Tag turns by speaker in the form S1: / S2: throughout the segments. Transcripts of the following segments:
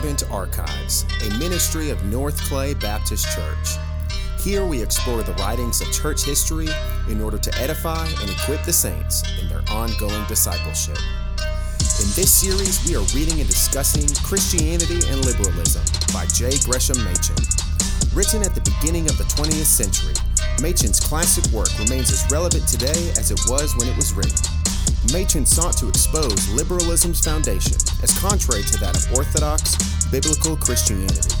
S1: Ardent Archives, a ministry of North Clay Baptist Church. Here we explore the writings of church history in order to edify and equip the saints in their ongoing discipleship. In this series, we are reading and discussing Christianity and Liberalism by J. Gresham Machen. Written at the beginning of the 20th century, Machen's classic work remains as relevant today as it was when it was written. Machen sought to expose liberalism's foundation as contrary to that of Orthodox, biblical Christianity.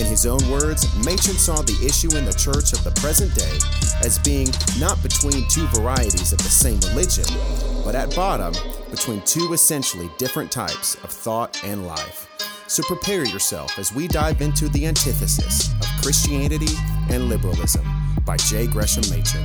S1: In his own words, Machen saw the issue in the church of the present day as being not between two varieties of the same religion, but at bottom, between two essentially different types of thought and life. So prepare yourself as we dive into the antithesis of Christianity and liberalism by J. Gresham Machen.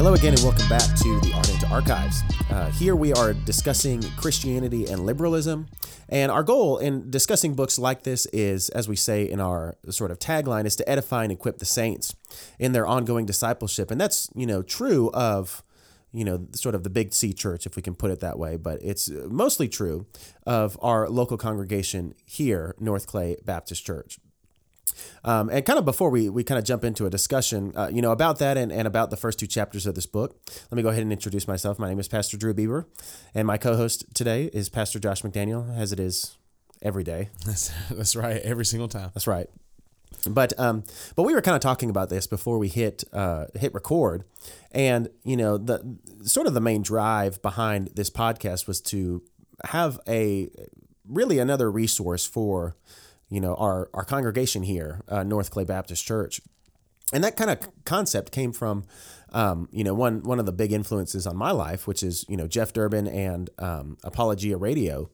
S1: Hello again, and welcome back to the Ardent Archives. Uh, here we are discussing Christianity and liberalism. And our goal in discussing books like this is, as we say in our sort of tagline, is to edify and equip the saints in their ongoing discipleship. And that's, you know, true of, you know, sort of the big C church, if we can put it that way. But it's mostly true of our local congregation here, North Clay Baptist Church. Um, and kind of before we, we kind of jump into a discussion, uh, you know, about that and, and about the first two chapters of this book, let me go ahead and introduce myself. My name is Pastor Drew Bieber, and my co-host today is Pastor Josh McDaniel, as it is every day.
S2: That's, that's right, every single time.
S1: That's right. But um, but we were kind of talking about this before we hit uh, hit record, and you know the sort of the main drive behind this podcast was to have a really another resource for you know our our congregation here, uh, North Clay Baptist Church, and that kind of concept came from um, you know one one of the big influences on my life, which is you know Jeff Durbin and um, Apologia Radio.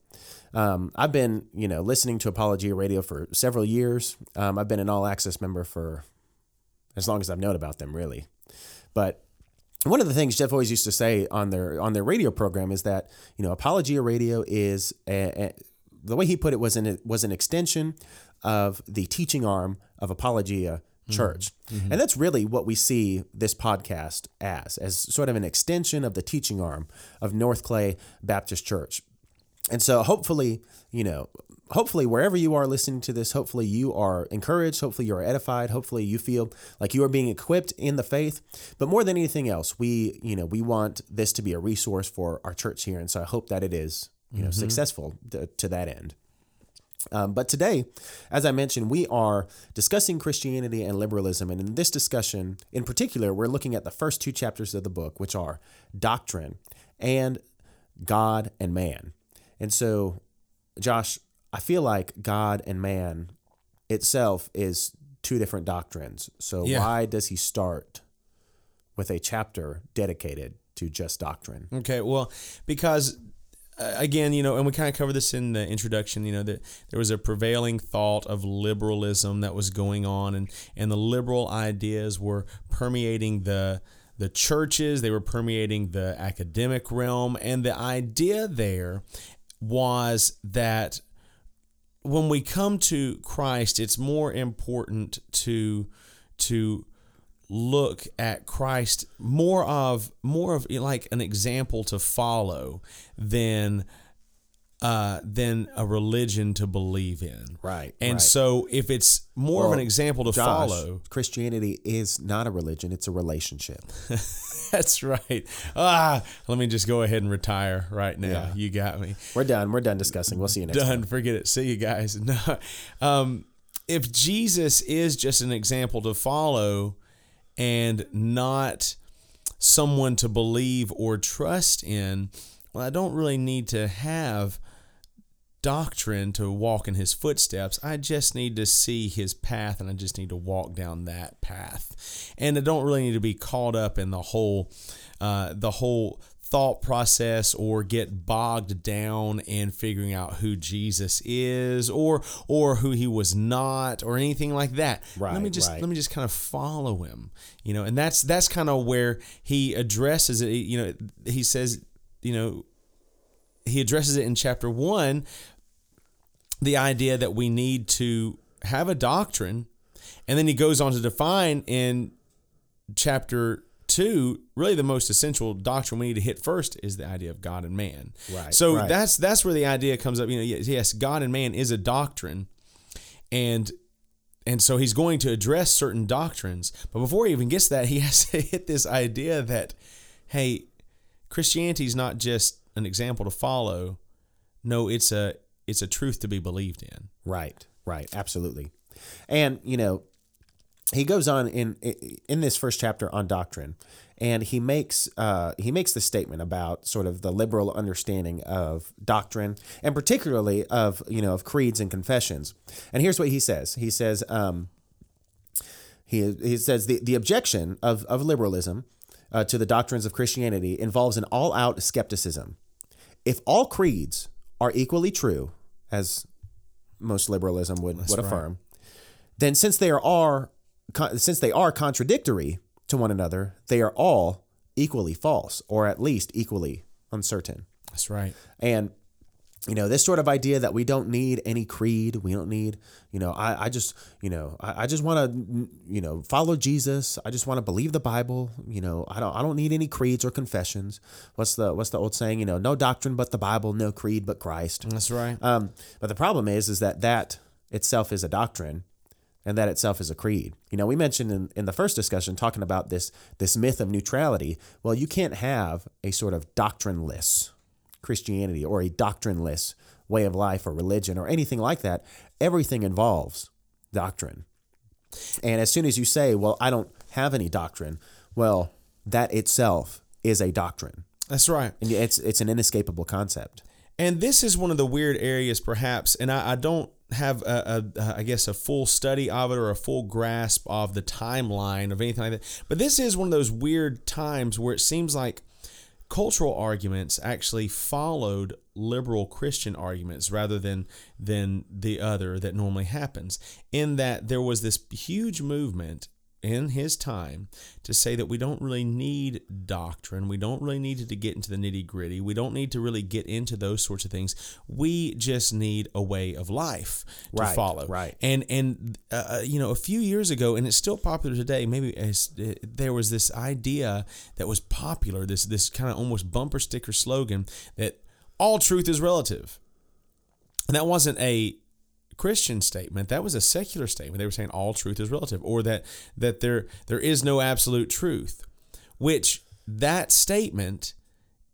S1: Um, I've been you know listening to Apologia Radio for several years. Um, I've been an all access member for as long as I've known about them, really. But one of the things Jeff always used to say on their on their radio program is that you know Apologia Radio is a, a the way he put it was an was an extension of the teaching arm of Apologia Church. Mm-hmm. And that's really what we see this podcast as, as sort of an extension of the teaching arm of North Clay Baptist Church. And so hopefully, you know, hopefully wherever you are listening to this, hopefully you are encouraged, hopefully you are edified, hopefully you feel like you are being equipped in the faith. But more than anything else, we, you know, we want this to be a resource for our church here. And so I hope that it is you know, mm-hmm. successful to, to, that end. Um, but today, as I mentioned, we are discussing Christianity and liberalism. And in this discussion, in particular, we're looking at the first two chapters of the book, which are doctrine and God and man. And so, Josh, I feel like God and man itself is two different doctrines. So, yeah. why does he start with a chapter dedicated to just doctrine?
S2: Okay, well, because again, you know, and we kind of covered this in the introduction, you know, that there was a prevailing thought of liberalism that was going on, and, and the liberal ideas were permeating the the churches, they were permeating the academic realm, and the idea there was that when we come to Christ, it's more important to to look at Christ more of more of like an example to follow than uh, than a religion to believe in.
S1: Right.
S2: And
S1: right.
S2: so if it's more well, of an example to
S1: Josh,
S2: follow,
S1: Christianity is not a religion, it's a relationship.
S2: That's right. Ah, let me just go ahead and retire right now. Yeah. You got me.
S1: We're done. We're done discussing. We'll see you next
S2: done.
S1: time.
S2: Forget it. See you guys. No. Um, if Jesus is just an example to follow, and not someone to believe or trust in, well, I don't really need to have doctrine to walk in his footsteps. I just need to see his path and I just need to walk down that path. And I don't really need to be caught up in the whole uh, the whole thought process or get bogged down in figuring out who Jesus is or or who he was not or anything like that.
S1: Right,
S2: let me just
S1: right.
S2: let me just kind of follow him. You know, and that's that's kind of where he addresses it. You know, he says, you know, he addresses it in chapter 1 the idea that we need to have a doctrine and then he goes on to define in chapter two, really the most essential doctrine we need to hit first is the idea of God and man.
S1: Right,
S2: So
S1: right.
S2: that's that's where the idea comes up. You know, yes, God and man is a doctrine, and and so he's going to address certain doctrines. But before he even gets to that, he has to hit this idea that, hey, Christianity is not just an example to follow. No, it's a it's a truth to be believed in.
S1: Right, right, absolutely. And you know, he goes on in in this first chapter on doctrine, and he makes uh, he makes the statement about sort of the liberal understanding of doctrine, and particularly of you know of creeds and confessions. And here's what he says. He says. Um, he, he says the, the objection of, of liberalism uh, to the doctrines of Christianity involves an all out skepticism. If all creeds are equally true, as most liberalism would, would
S2: right.
S1: affirm, then since they are, are con- since they are contradictory to one another, they are all equally false, or at least equally uncertain.
S2: That's right.
S1: And you know this sort of idea that we don't need any creed we don't need you know i, I just you know i, I just want to you know follow jesus i just want to believe the bible you know i don't i don't need any creeds or confessions what's the what's the old saying you know no doctrine but the bible no creed but christ
S2: That's right.
S1: um, but the problem is, is that that itself is a doctrine, and that itself is a creed. You know, we mentioned in, in the first discussion talking about this this myth of neutrality. Well, you can't have a sort of doctrineless Christianity or a doctrineless way of life or religion or anything like that. Everything involves doctrine. And as soon as you say, "Well, I don't have any doctrine," well, that itself is a doctrine,
S2: That's right.
S1: and it's it's an inescapable concept.
S2: And this is one of the weird areas, perhaps, and I, I don't have a, a, a, I guess, a full study of it or a full grasp of the timeline of anything like that. But this is one of those weird times where it seems like cultural arguments actually followed liberal Christian arguments rather than than the other that normally happens. In that there was this huge movement in his time to say that we don't really need doctrine. We don't really need to get into the nitty gritty. We don't need to really get into those sorts of things. We just need a way of life to
S1: Right,
S2: follow.
S1: right.
S2: And and uh, you know, a few years ago, and it's still popular today. Maybe as, uh, there was this idea that was popular. This this kind of almost bumper sticker slogan that all truth is relative. And that wasn't a Christian statement. That was a secular statement. They were saying all truth is relative, or that that there there is no absolute truth. Which that statement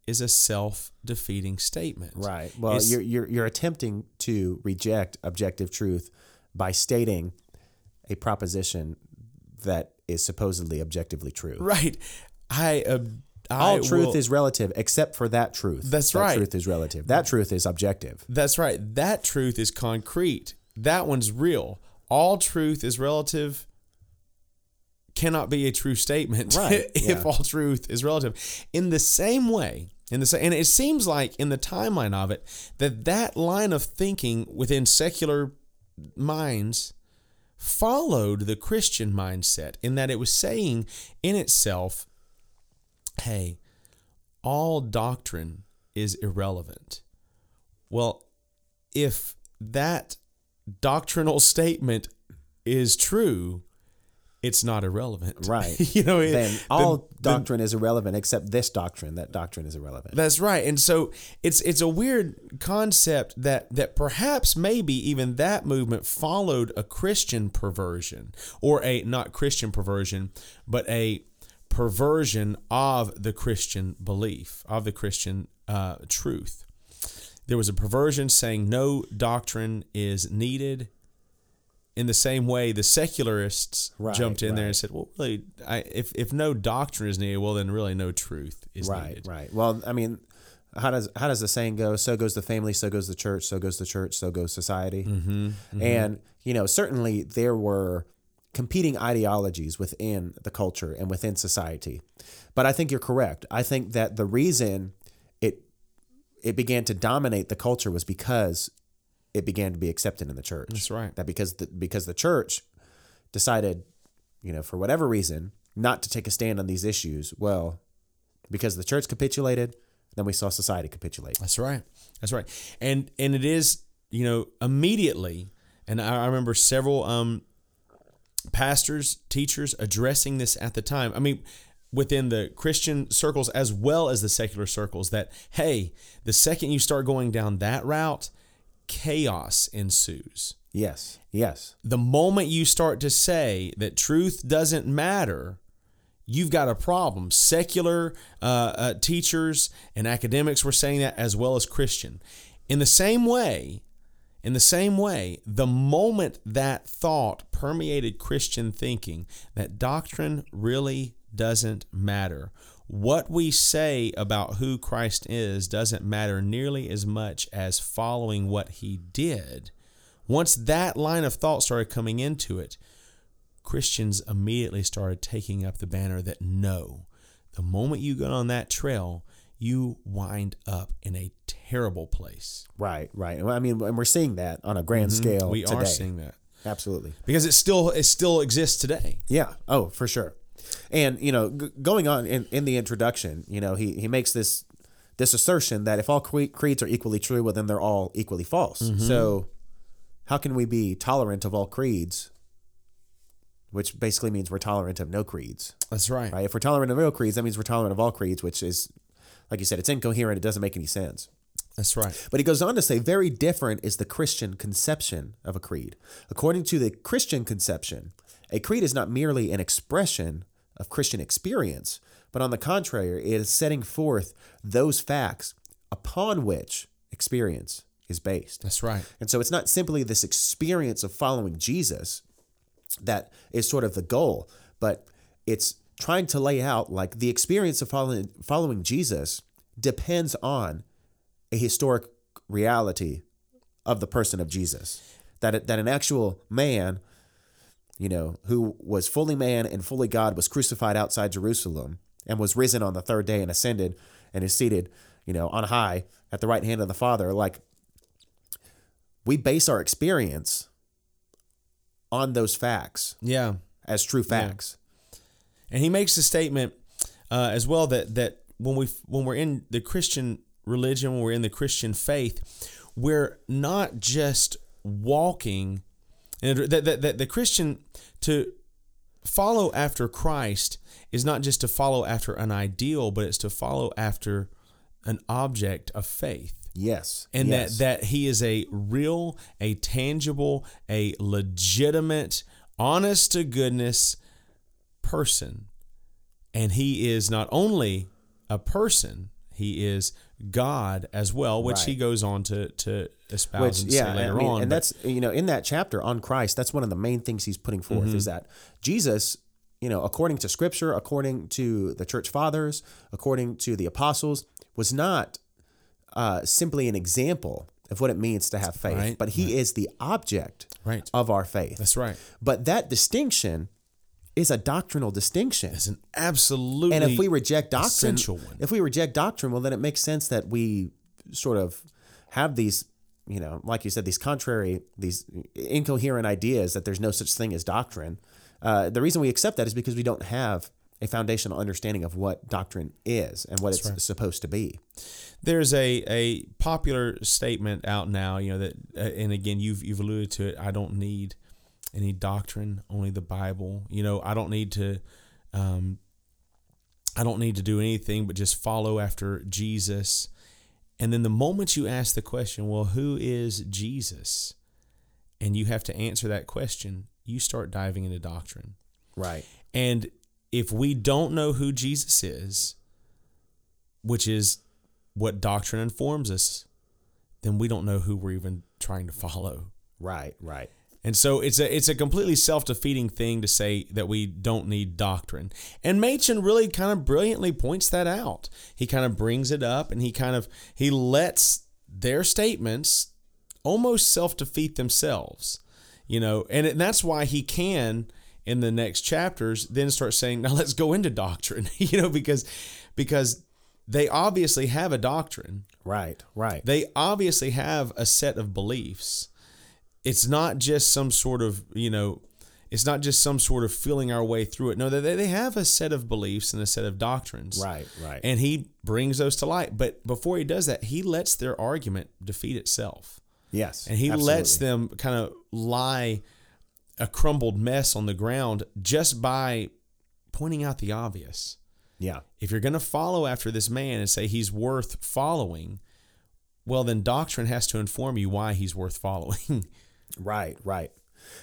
S2: is a self-defeating statement.
S1: Right. Well,
S2: It's-
S1: you're, you're you're attempting to reject objective truth by stating a proposition that is supposedly objectively true.
S2: right. I uh, uh, I
S1: All truth
S2: will-
S1: is relative except for that truth.
S2: That's
S1: that
S2: right.
S1: Truth is relative. That truth is objective.
S2: That's right. That truth is concrete. That one's real. All truth is relative cannot be a true statement
S1: Right,
S2: if
S1: yeah.
S2: all truth is relative. In the same way, in the sa- and it seems like in the timeline of it that that line of thinking within secular minds followed the Christian mindset in that it was saying in itself, hey, all doctrine is irrelevant. Well, if that doctrinal statement is true, it's not irrelevant.
S1: Right.
S2: you know, it-
S1: Then
S2: the-
S1: all
S2: the-
S1: doctrine is irrelevant except this doctrine. That doctrine is irrelevant.
S2: that's right. And so it's it's a weird concept that that perhaps maybe even that movement followed a Christian perversion or a not Christian perversion, but a perversion of the Christian belief, of the Christian uh, truth. There was a perversion saying no doctrine is needed. In the same way, the secularists
S1: Right,
S2: jumped in there and said, "Well, really, I, if if no doctrine is needed, well, then really no truth is
S1: right.
S2: needed."
S1: Right. right. Well, I mean, how does how does the saying go? So goes the family. So goes the church. So goes the church. So goes society.
S2: Mm-hmm,
S1: And you know, certainly there were competing ideologies within the culture and within society. But I think you're correct. I think that the reason it it began to dominate the culture was because it began to be accepted in the church.
S2: That's right.
S1: That because the, because the church decided, you know, for whatever reason, not to take a stand on these issues. Well, because the church capitulated, then we saw society capitulate.
S2: That's right. That's right. And and it is you know immediately. And I, I remember several um, pastors, teachers addressing this at the time. I mean, within the Christian circles as well as the secular circles that, hey, the second you start going down that route, chaos ensues.
S1: Yes. Yes.
S2: The moment you start to say that truth doesn't matter, you've got a problem. Secular uh, uh, teachers and academics were saying that as well as Christian. In the same way, in the same way, the moment that thought permeated Christian thinking, that doctrine really doesn't matter. What we say about who Christ is doesn't matter nearly as much as following what he did. Once that line of thought started coming into it, Christians immediately started taking up the banner that no, the moment you go on that trail, you wind up in a terrible place.
S1: Right, right. I mean, and we're seeing that on a grand scale.
S2: Mm-hmm. We
S1: today.
S2: are seeing that
S1: Absolutely.
S2: because it still it still exists today.
S1: Yeah. Oh, for sure. And you know, g- going on in, in the introduction, you know, he he makes this this assertion that if all cre- creeds are equally true, well, then they're all equally false. So, how can we be tolerant of all creeds? Which basically means we're tolerant of no creeds,
S2: That's right.
S1: right? If we're tolerant of no creeds, that means we're tolerant of all creeds, which is, like you said, it's incoherent. It doesn't make any sense.
S2: That's right.
S1: But he goes on to say, very different is the Christian conception of a creed. According to the Christian conception, a creed is not merely an expression of Christian experience, but on the contrary, it is setting forth those facts upon which experience is based.
S2: That's right.
S1: And so it's not simply this experience of following Jesus that is sort of the goal, but it's trying to lay out like the experience of following following Jesus depends on a historic reality of the person of Jesus. That that an actual man, you know, who was fully man and fully God was crucified outside Jerusalem and was risen on the third day and ascended and is seated, you know, on high at the right hand of the Father. Like we base our experience on those facts
S2: Yeah.
S1: as true facts.
S2: And he makes the statement uh, as well that that when we when we're in the Christian religion, when we're in the Christian faith, we're not just walking, and that, that, that the Christian to follow after Christ is not just to follow after an ideal, but it's to follow after an object of faith
S1: Yes.
S2: and
S1: yes.
S2: that that he is a real a tangible a legitimate honest to goodness person and he is not only a person he is god as well which he goes on to to espouse
S1: which yeah,
S2: later
S1: I mean,
S2: on
S1: and
S2: but-
S1: that's you know in that chapter on Christ, that's one of the main things he's putting forth
S2: Mm-hmm.
S1: is that Jesus, you know, according to Scripture, according to the church fathers, according to the apostles, was not uh, simply an example of what it means to have faith,
S2: Right,
S1: but he is the object
S2: Right.
S1: of our faith.
S2: that's right
S1: But that distinction is a doctrinal distinction.
S2: it's an absolutely
S1: And if we reject doctrine,
S2: essential one.
S1: if we reject doctrine, well, then it makes sense that we sort of have these, you know, like you said, these contrary, these incoherent ideas that there's no such thing as doctrine. Uh, the reason we accept that is because we don't have a foundational understanding of what doctrine is and what it's supposed to be.
S2: there's a, a popular statement out now, you know that, uh, and again you've you've alluded to it. I don't need any doctrine, only the Bible. You know, I don't need to, um, I don't need to do anything but just follow after Jesus. And then the moment you ask the question, well, who is Jesus? And you have to answer that question, you start diving into doctrine.
S1: Right.
S2: And if we don't know who Jesus is, which is what doctrine informs us, then we don't know who we're even trying to follow.
S1: Right. Right.
S2: And so it's a it's a completely self-defeating thing to say that we don't need doctrine. And Machen really kind of brilliantly points that out. He kind of brings it up and he kind of he lets their statements almost self-defeat themselves. You know, and, and that's why he can in the next chapters then start saying, "Now let's go into doctrine." you know, because because they obviously have a doctrine.
S1: Right. Right.
S2: They obviously have a set of beliefs. It's not just some sort of, you know, it's not just some sort of feeling our way through it. No, they, they have a set of beliefs and a set of doctrines.
S1: Right. Right.
S2: And he brings those to light. But before he does that, he lets their argument defeat itself.
S1: yes.
S2: And he lets them kind of lie a crumbled mess on the ground just by pointing out the obvious.
S1: Yeah.
S2: If you're going to follow after this man and say he's worth following, well, then doctrine has to inform you why he's worth following.
S1: Right, right.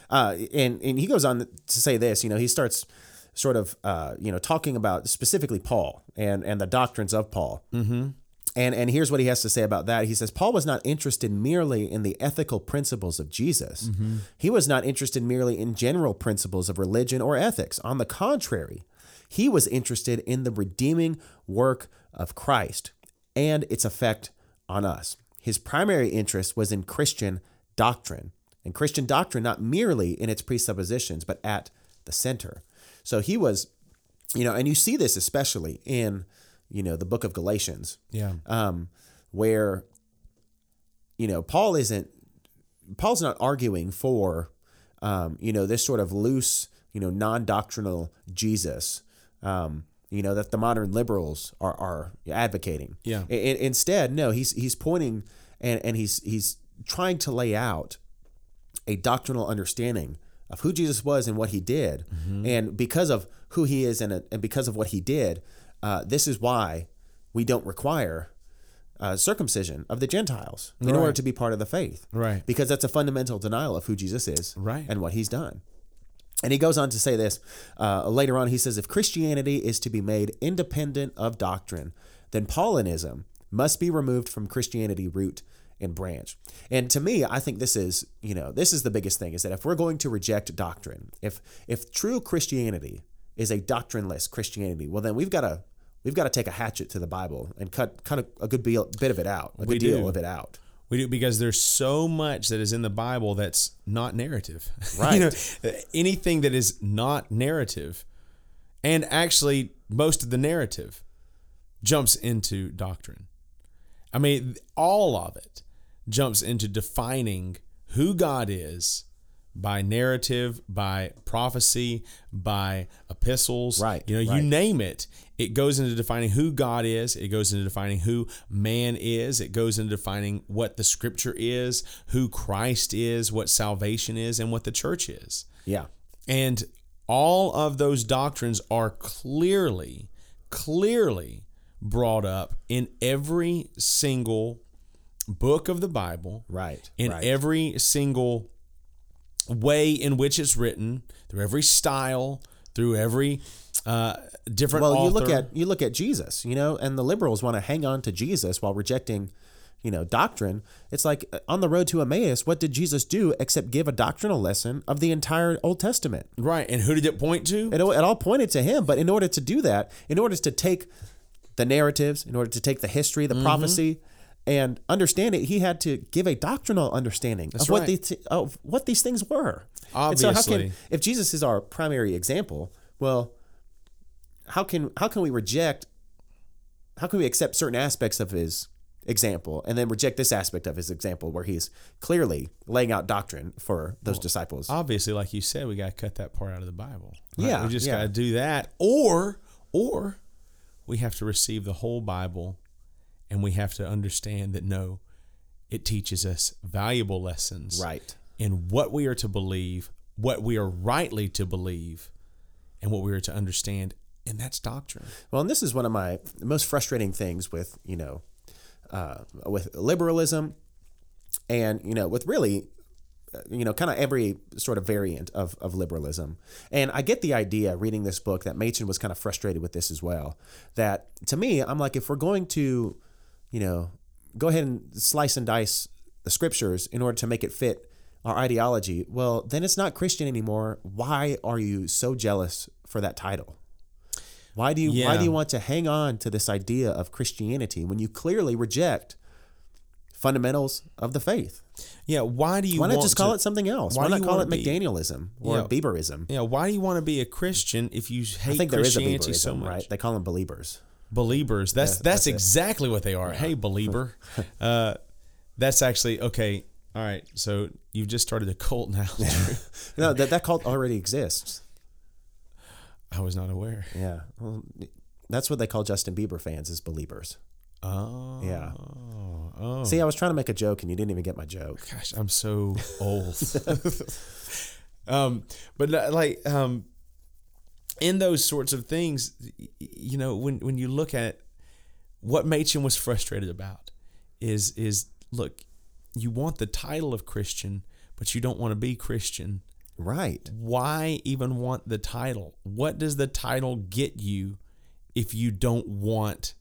S1: Uh, and and he goes on to say this. You know, he starts sort of uh, you know talking about specifically Paul and and the doctrines of Paul. Mm-hmm. And and here's what he has to say about that. He says Paul was not interested merely in the ethical principles of Jesus. He was not interested merely in general principles of religion or ethics. On the contrary, he was interested in the redeeming work of Christ and its effect on us. His primary interest was in Christian doctrine, and Christian doctrine not merely in its presuppositions, but at the center. So he was, you know, and you see this especially in, you know, the book of Galatians,
S2: yeah.
S1: um, where, you know, Paul isn't, Paul's not arguing for, um, you know, this sort of loose, you know, non doctrinal Jesus. Um, you know that the modern liberals are, are advocating.
S2: Yeah.
S1: I- instead, no, he's he's pointing and, and he's he's trying to lay out a doctrinal understanding of who Jesus was and what he did. And because of who he is and, and because of what he did, uh, this is why we don't require uh, circumcision of the Gentiles in order to be part of the faith.
S2: Right.
S1: Because that's a fundamental denial of who Jesus is
S2: Right.
S1: and what he's done. And he goes on to say this uh, later on. He says, if Christianity is to be made independent of doctrine, then Paulinism must be removed from Christianity root and branch. And to me, I think this is, you know, this is the biggest thing is that if we're going to reject doctrine, if if true Christianity is a doctrineless Christianity, well then we've got to we've got to take a hatchet to the Bible and cut cut a, a good be- bit of it out, a
S2: We
S1: good deal
S2: do.
S1: of it out.
S2: We do because there's so much that is in the Bible that's not narrative.
S1: Right.
S2: you know, anything that is not narrative, and actually most of the narrative jumps into doctrine. I mean, all of it jumps into defining who God is by narrative, by prophecy, by epistles.
S1: Right,
S2: You know, you name it. It goes into defining who God is. It goes into defining who man is. It goes into defining what the scripture is, who Christ is, what salvation is, and what the church is.
S1: Yeah.
S2: And all of those doctrines are clearly, clearly brought up in every single book of the Bible,
S1: Right.
S2: in
S1: right.
S2: every single way in which it's written, through every style, through every uh, different.
S1: well you look at you look at jesus you know and the liberals want to hang on to jesus while rejecting you know doctrine it's like uh, on the road to emmaus what did jesus do except give a doctrinal lesson of the entire old testament
S2: right, and who did it point to?
S1: it, it all pointed to him but in order to do that in order to take the narratives in order to take the history
S2: Mm-hmm.
S1: the prophecy and understand it he had to give a doctrinal understanding of what
S2: right.
S1: these of what these things were And so how
S2: Obviously.
S1: can if jesus is our primary example well how can how can we reject how can we accept certain aspects of his example and then reject this aspect of his example where he's clearly laying out doctrine for those disciples
S2: Obviously, like you said, we got to cut that part out of the Bible. right?
S1: Yeah,
S2: we just
S1: yeah.
S2: got to do that, or or we have to receive the whole Bible, and we have to understand that no, it teaches us valuable lessons,
S1: right
S2: in what we are to believe, what we are rightly to believe, and what we are to understand, and that's doctrine.
S1: Well, and this is one of my most frustrating things with you know, uh, with liberalism, and you know, with really, uh, you know, kind of every sort of variant of of liberalism. And I get the idea reading this book that Machen was kind of frustrated with this as well. That to me, I'm like, if we're going to, you know, go ahead and slice and dice the scriptures in order to make it fit our ideology, well, then it's not Christian anymore. Why are you so jealous for that title? Why do you why do you want to hang on to this idea of Christianity when you clearly reject fundamentals of the faith?
S2: Yeah, why do you
S1: Why not
S2: want
S1: just call
S2: to-
S1: it something else?
S2: why
S1: Why, not call it
S2: be-
S1: McDanielism or
S2: Yeah.
S1: Bieberism?
S2: Yeah, why do you want to be a Christian if you hate
S1: I think there is a
S2: Christianity
S1: Bieberism,
S2: so much?
S1: right? They call them believers.
S2: Believers. That's
S1: Yeah,
S2: that's,
S1: that's
S2: exactly what they are. Hey, believer. uh, that's actually okay. All right. So you've just started a cult now.
S1: No, that that cult already exists.
S2: I was not aware.
S1: Yeah, well, that's what they call Justin Bieber fans is believers.
S2: Oh.
S1: Yeah.
S2: Oh.
S1: See, I was trying to make a joke and you didn't even get my joke.
S2: Gosh, I'm so old. um, but uh, like, um, in those sorts of things, you know, when when you look at what Machen was frustrated about, is is look, you want the title of Christian, but you don't want to be Christian.
S1: Right.
S2: Why even want the title? What does the title get you if you don't want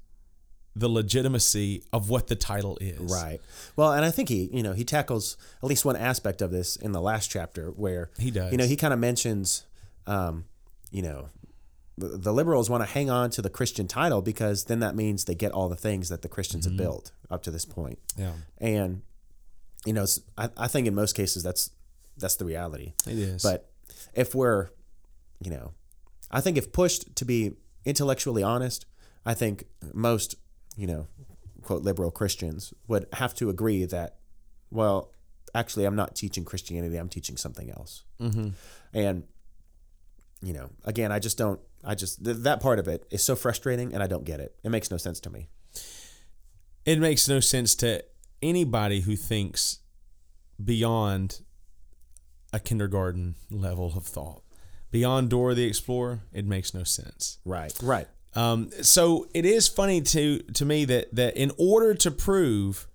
S2: the legitimacy of what the title is?
S1: Right. Well, and I think he, you know, he tackles at least one aspect of this in the last chapter where
S2: He does.
S1: You know, he kind of mentions, um, you know, the, the liberals want to hang on to the Christian title because then that means they get all the things that the Christians have built up to this point.
S2: Yeah.
S1: And you know, I, I think in most cases that's that's the reality.
S2: It is.
S1: But if we're, you know, I think if pushed to be intellectually honest, I think most, you know, quote liberal Christians would have to agree that, well, actually, I'm not teaching Christianity. I'm teaching something else. Mm-hmm. And, you know, again, I just don't. I just th- that part of it is so frustrating, and I don't get it. It makes no sense to me.
S2: it makes no sense to anybody who thinks beyond a kindergarten level of thought. Beyond Dora the Explorer, it makes no sense.
S1: Right. Right.
S2: Um, so it is funny to to me that that in order to prove,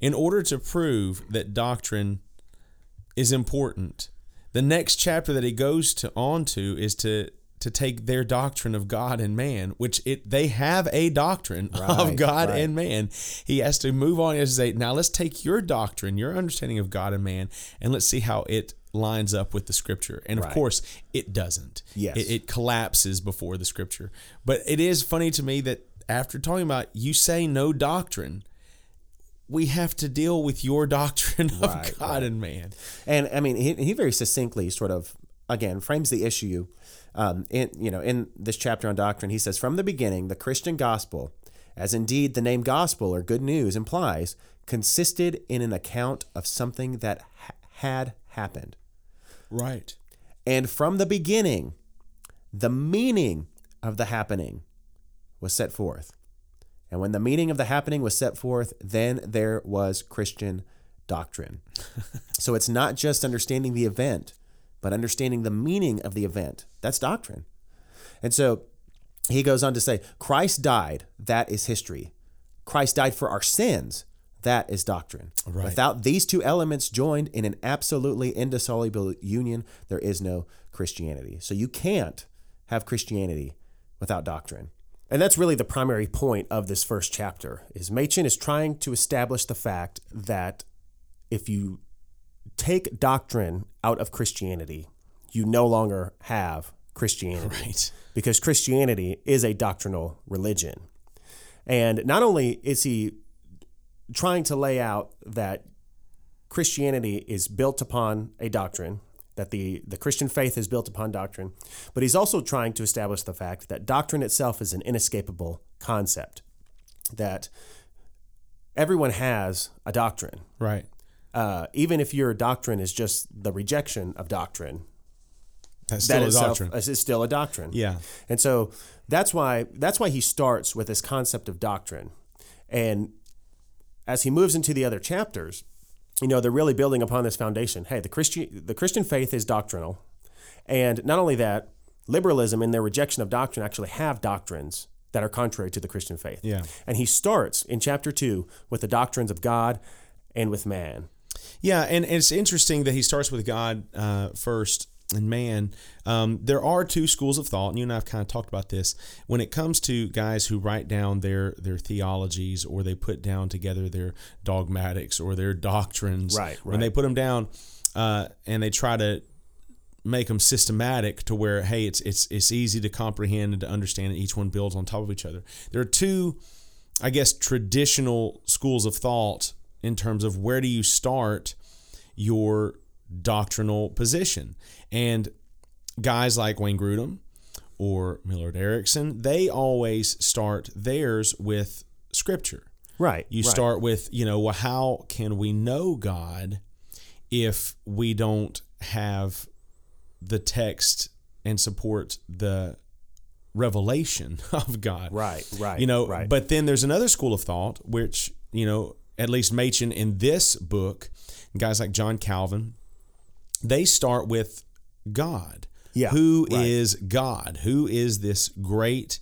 S2: in order to prove that doctrine is important, the next chapter that he goes to on to is to to take their doctrine of God and man, which it they have a doctrine of God
S1: right.
S2: and man. He has to move on and say, now let's take your doctrine, your understanding of God and man, and let's see how it lines up with the scripture. And of course, it doesn't.
S1: Yes.
S2: It, it collapses before the scripture. But it is funny to me that after talking about you say no doctrine, we have to deal with your doctrine of
S1: Right,
S2: God and man.
S1: And I mean, he, he very succinctly sort of again frames the issue. Um, in you know, in this chapter on doctrine, he says, from the beginning, the Christian gospel, as indeed the name gospel or good news implies, consisted in an account of something that ha- had happened.
S2: Right.
S1: And from the beginning, the meaning of the happening was set forth. And when the meaning of the happening was set forth, then there was Christian doctrine. so it's not just understanding the event, but understanding the meaning of the event. That's doctrine. And so he goes on to say, Christ died, that is history. Christ died for our sins, that is doctrine.
S2: Right.
S1: Without these two elements joined in an absolutely indissoluble union, there is no Christianity. So you can't have Christianity without doctrine. And that's really the primary point of this first chapter is Machen is trying to establish the fact that if you take doctrine out of Christianity, you no longer have Christianity.
S2: Right.
S1: Because Christianity is a doctrinal religion. And not only is he trying to lay out that Christianity is built upon a doctrine, that the, the Christian faith is built upon doctrine, but he's also trying to establish the fact that doctrine itself is an inescapable concept, that everyone has a doctrine.
S2: Right.
S1: Uh, even if your doctrine is just the rejection of doctrine,
S2: That's
S1: that
S2: still a
S1: itself
S2: doctrine.
S1: is still a doctrine.
S2: Yeah.
S1: And so that's why that's why he starts with this concept of doctrine. And as he moves into the other chapters, you know, they're really building upon this foundation. Hey, the Christian the Christian faith is doctrinal. And not only that, liberalism in their rejection of doctrine actually have doctrines that are contrary to the Christian faith.
S2: Yeah.
S1: And he starts in chapter 2 with the doctrines of God and with man.
S2: Yeah, and, and it's interesting that he starts with God uh, first and man. Um, there are two schools of thought, and you and I have kind of talked about this. When it comes to guys who write down their their theologies or they put down together their dogmatics or their doctrines,
S1: Right,
S2: when they put them down uh, and they try to make them systematic to where hey it's it's it's easy to comprehend and to understand and each one builds on top of each other there are two i guess traditional schools of thought in terms of where do you start your doctrinal position and guys like wayne grudem or millard erickson they always start theirs with scripture
S1: Right.
S2: you
S1: right.
S2: start with, you know, well, how can we know God if we don't have the text and support the revelation of God?
S1: Right, right,
S2: You know,
S1: right.
S2: but then there's another school of thought, which, you know, at least Machen in this book, guys like John Calvin, they start with God.
S1: Yeah,
S2: Who
S1: right.
S2: is God? Who is this great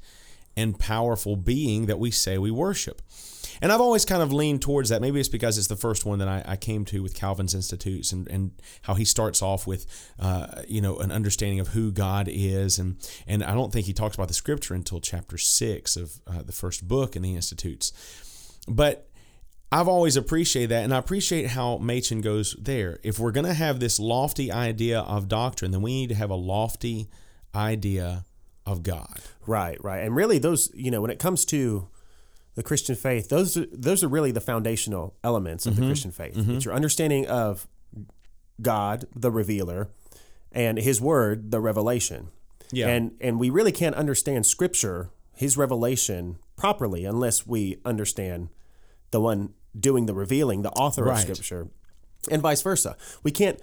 S2: and powerful being that we say we worship? And I've always kind of leaned towards that. Maybe it's because it's the first one that I, I came to with Calvin's Institutes and, and how he starts off with, uh, you know, an understanding of who God is. And, and I don't think he talks about the scripture until chapter six of uh, the first book in the Institutes. But I've always appreciated that, and I appreciate how Machen goes there. If we're going to have this lofty idea of doctrine, then we need to have a lofty idea of God.
S1: Right, right. And really those, you know, when it comes to the Christian faith, those are, those are really the foundational elements of the mm-hmm. Christian faith. Mm-hmm. It's your understanding of God, the revealer, and his word, the revelation.
S2: Yeah.
S1: And and we really can't understand scripture, his revelation properly unless we understand the one doing the revealing, the author
S2: Right.
S1: of scripture, and vice versa. We can't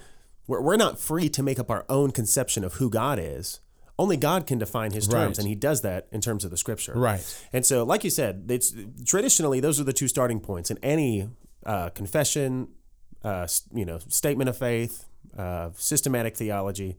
S1: we're, we're not free to make up our own conception of who God is. Only God can define his terms,
S2: Right.
S1: and he does that in terms of the scripture.
S2: Right.
S1: And so, like you said, it's traditionally those are the two starting points in any uh, confession, uh, you know, statement of faith, uh, systematic theology.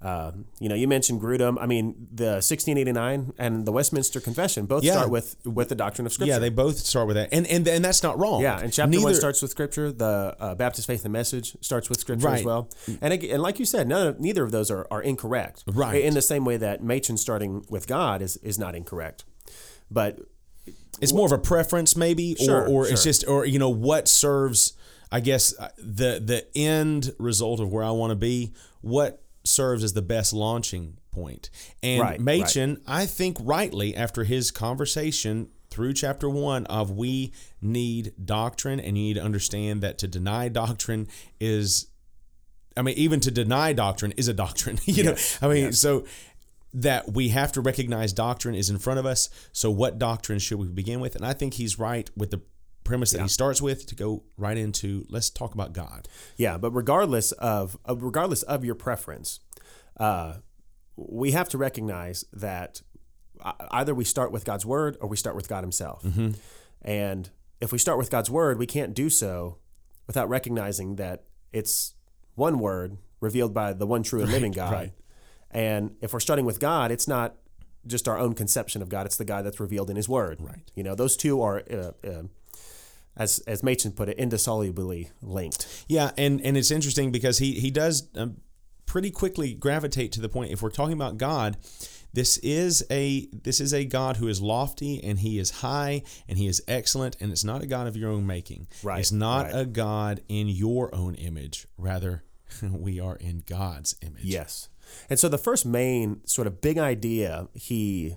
S1: Um, you know, you mentioned Grudem. I mean, the 1689 and the Westminster Confession both
S2: Yeah.
S1: start with with the doctrine of Scripture.
S2: Yeah, they both start with that, and and and that's not wrong.
S1: Yeah, and chapter one starts with Scripture. The uh, Baptist Faith and Message starts with Scripture as well. And and like you said, none of, neither of those are, are incorrect.
S2: Right.
S1: In the same way that Machen starting with God is is not incorrect, but
S2: It's more of a preference, maybe,
S1: Sure,
S2: or, or it's just, or you know, what serves. I guess uh, the the end result of where I want to be, what serves as the best launching point. And
S1: Right,
S2: Machen, I think rightly, after his conversation through chapter one of we need doctrine, and you need to understand that to deny doctrine is I mean, even to deny doctrine is a doctrine. You
S1: Yes,
S2: know, I mean,
S1: yes.
S2: so that we have to recognize doctrine is in front of us. So, what doctrine should we begin with? And I think he's right with the premise that he starts with to go right into let's talk about God.
S1: Yeah, but regardless of uh, regardless of your preference, uh, we have to recognize that either we start with God's word or we start with God Himself. And if we start with God's word, we can't do so without recognizing that it's one word revealed by the one true and living God.
S2: right.
S1: And if we're starting with God, it's not just our own conception of God; it's the God that's revealed in His Word.
S2: Right.
S1: You know, those two are. Uh, uh, as, as Machen put it, indissolubly linked.
S2: Yeah, and and it's interesting because he he does um, pretty quickly gravitate to the point. If we're talking about God, this is a this is a God who is lofty and he is high and he is excellent, and it's not a God of your own making.
S1: Right,
S2: It's not
S1: right.
S2: a God in your own image. Rather, we are in God's image.
S1: Yes. And so the first main sort of big idea he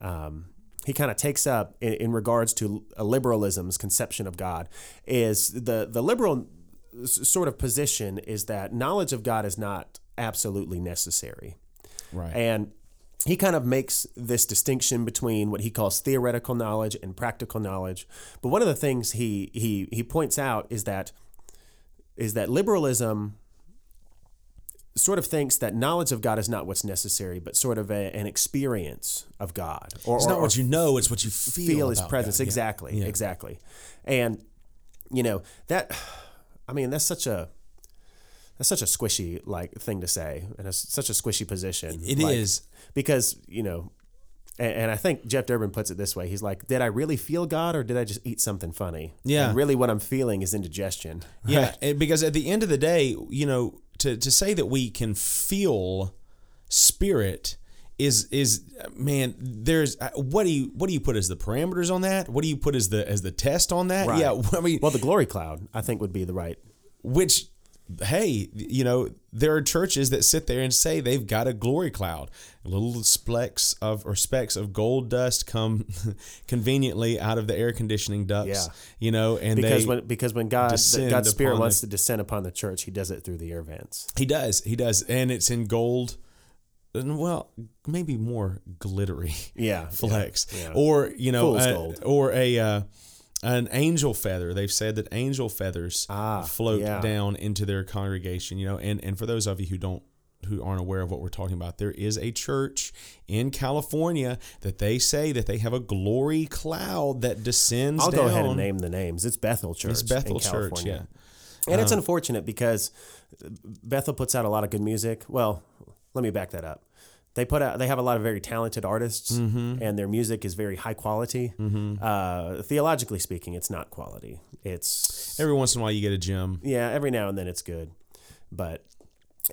S1: um, he kind of takes up in, in regards to a liberalism's conception of God is the the liberal sort of position is that knowledge of God is not absolutely necessary.
S2: Right.
S1: And he kind of makes this distinction between what he calls theoretical knowledge and practical knowledge. But one of the things he he he points out is that is that liberalism sort of thinks that knowledge of God is not what's necessary, but sort of a, an experience of God. Or,
S2: it's
S1: or-
S2: not what you know; it's what you feel.
S1: feel His presence.
S2: God.
S1: Exactly,
S2: Yeah.
S1: exactly. And you know that, I mean, that's such a that's such a squishy like thing to say, and it's such a squishy position.
S2: It
S1: It is because you know. And, and I think Jeff Durbin puts it this way: He's like, "Did I really feel God, or did I just eat something funny?"
S2: Yeah.
S1: And really, what I'm feeling is indigestion.
S2: Yeah, and because at the end of the day, you know, to, to say that we can feel spirit is is man, there's uh, what do you what do you put as the parameters on that? What do you put as the as the test on that?
S1: Right.
S2: Yeah, I mean,
S1: Well, the glory cloud, I think, would be the right.
S2: which hey, you know, there are churches that sit there and say they've got a glory cloud. Little specks of or specks of gold dust come conveniently out of the air conditioning ducts.
S1: Yeah.
S2: You know, and
S1: Because
S2: they
S1: when because when God God's Spirit wants
S2: the-
S1: to descend upon the church, He does it through the air vents.
S2: He does. He does. And it's in gold. Well, maybe more glittery
S1: Yeah,
S2: flecks.
S1: yeah, yeah.
S2: Or, you know, uh,
S1: gold.
S2: or a uh, an angel feather. They've said that angel feathers
S1: Ah,
S2: float
S1: yeah.
S2: down into their congregation, you know. And and for those of you who don't who aren't aware of what we're talking about, there is a church in California that they say that they have a glory cloud that descends
S1: I'll
S2: down.
S1: go ahead and name the names. It's Bethel Church.
S2: It's Bethel
S1: in
S2: Church,
S1: California.
S2: yeah.
S1: And it's unfortunate because Bethel puts out a lot of good music. Well, let me back that up. They put out. They have a lot of very talented artists, and their music is very high quality. Uh, theologically speaking, it's not quality. It's
S2: Every once in a while, you get a gem.
S1: yeah, every now and then it's good, but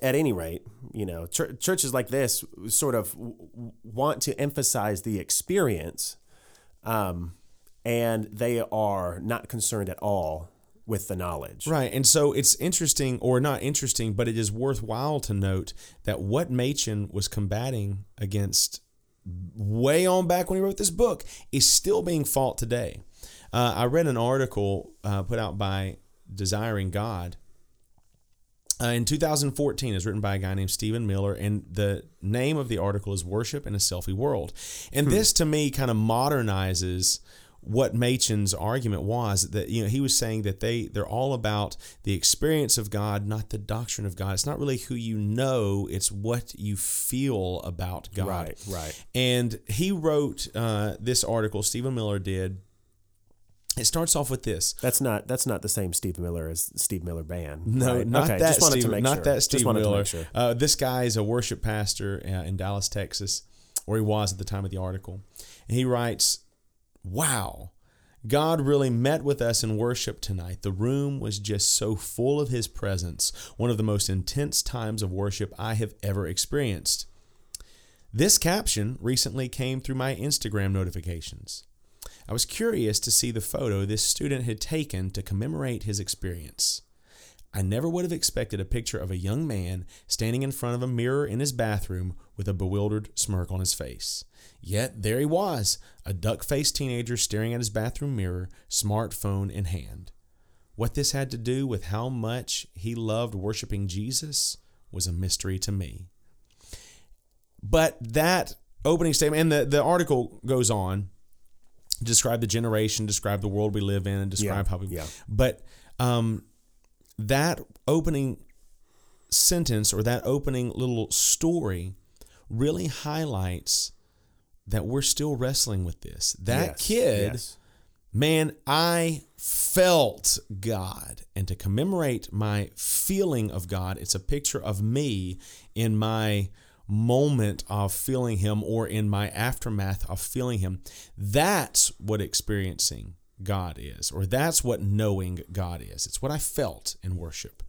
S1: at any rate, you know, chur churches like this sort of w- want to emphasize the experience, um, and they are not concerned at all with the knowledge.
S2: Right. And so it's interesting, or not interesting, but it is worthwhile to note that what Machen was combating against way on back when he wrote this book is still being fought today. Uh, I read an article uh, put out by Desiring God. Uh, in 2014, is written by a guy named Stephen Miller, and the name of the article is "Worship in a Selfie World." And this, to me, kind of modernizes what Machen's argument was that you know he was saying that they they're all about the experience of God, not the doctrine of God. It's not really who you know; it's what you feel about God.
S1: Right, right.
S2: And he wrote uh, this article. Stephen Miller did. It starts off with this.
S1: That's not that's not the same Steve Miller as Steve Miller Band.
S2: No,
S1: right?
S2: not
S1: okay,
S2: that
S1: just wanted
S2: Steve,
S1: to make
S2: not
S1: sure.
S2: that Steve
S1: to
S2: Miller.
S1: make sure.
S2: Uh, this guy is a worship pastor uh, in Dallas, Texas, where he was at the time of the article, and he writes, "Wow, God really met with us in worship tonight. The room was just so full of His presence. One of the most intense times of worship I have ever experienced." This caption recently came through my Instagram notifications. I was curious to see the photo this student had taken to commemorate his experience. I never would have expected a picture of a young man standing in front of a mirror in his bathroom with a bewildered smirk on his face. Yet there he was, a duck faced teenager staring at his bathroom mirror, smartphone in hand. What this had to do with how much he loved worshiping Jesus was a mystery to me. But that opening statement, and the, the article goes on, describe the generation, describe the world we live in, and describe
S1: Yeah,
S2: how we.
S1: yeah.
S2: But um, that opening sentence or that opening little story really highlights that we're still wrestling with this. That
S1: Yes,
S2: kid,
S1: yes.
S2: man, I felt God. And to commemorate my feeling of God, it's a picture of me in my moment of feeling Him or in my aftermath of feeling Him. That's what experiencing God is, or that's what knowing God is. It's what I felt in worship.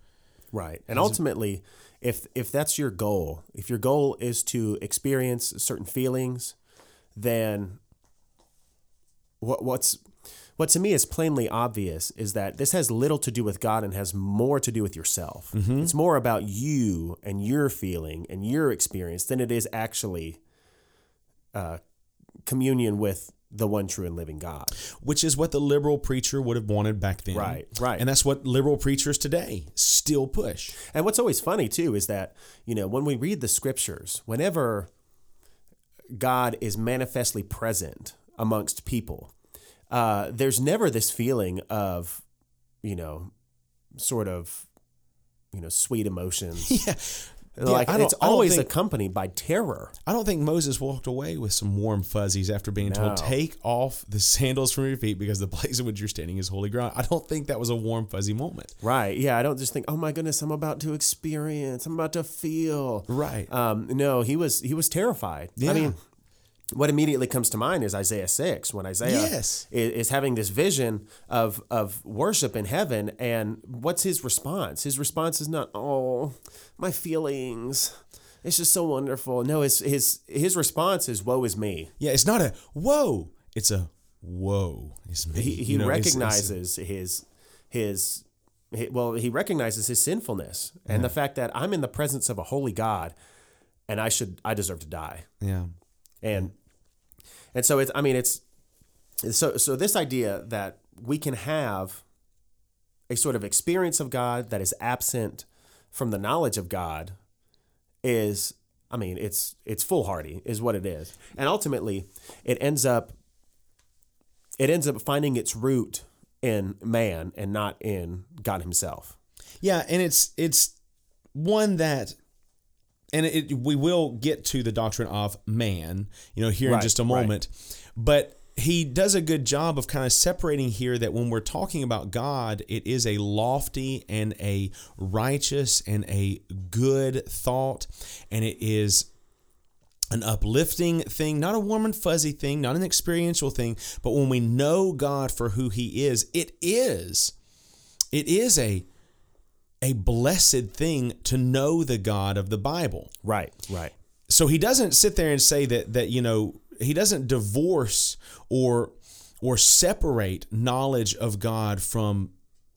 S1: Right. And ultimately, if if that's your goal, if your goal is to experience certain feelings, then what what's what to me is plainly obvious is that this has little to do with God and has more to do with yourself. It's more about you and your feeling and your experience than it is actually uh, communion with the one true and living God.
S2: which is what the liberal preacher would have wanted back then.
S1: Right, right.
S2: And that's what liberal preachers today still push.
S1: And what's always funny too is that, you know, when we read the scriptures, whenever God is manifestly present amongst people, uh, there's never this feeling of, you know, sort of, you know, sweet emotions.
S2: Yeah.
S1: Like it's always
S2: think-
S1: accompanied by terror.
S2: I don't think Moses walked away with some warm fuzzies after being told, take off the sandals from your feet because the place in which you're standing is holy ground. I don't think that was a warm, fuzzy moment.
S1: Right. Yeah. I don't just think, oh my goodness, I'm about to experience, I'm about to feel.
S2: Right.
S1: Um, no, he was he was terrified.
S2: Yeah.
S1: I mean, what immediately comes to mind is Isaiah six, when Isaiah
S2: Yes.
S1: is, is having this vision of of worship in heaven, and what's his response? His response is not, "Oh, my feelings." It's just so wonderful. No, his his his response is, "Woe is me."
S2: Yeah, it's not a whoa. It's a whoa. It's me.
S1: He, he
S2: You know, it's- it's-
S1: recognizes his his well, he recognizes his sinfulness and the fact that I'm in the presence of a holy God, and I should I deserve to die.
S2: yeah.
S1: and and so it's i mean it's so so this idea that we can have a sort of experience of god that is absent from the knowledge of god is i mean it's it's foolhardy is what it is. And ultimately it ends up it ends up finding its root in man and not in god himself.
S2: Yeah, and it's it's one that, and it, we will get to the doctrine of man, you know, here in just a
S1: right.
S2: moment. But he does a good job of kind of separating here that when we're talking about God, it is a lofty and a righteous and a good thought, and it is an uplifting thing, not a warm and fuzzy thing, not an experiential thing, but when we know God for who he is, it is it is a a blessed thing to know the God of the Bible.
S1: Right, right.
S2: So he doesn't sit there and say that that you know, he doesn't divorce or or separate knowledge of God from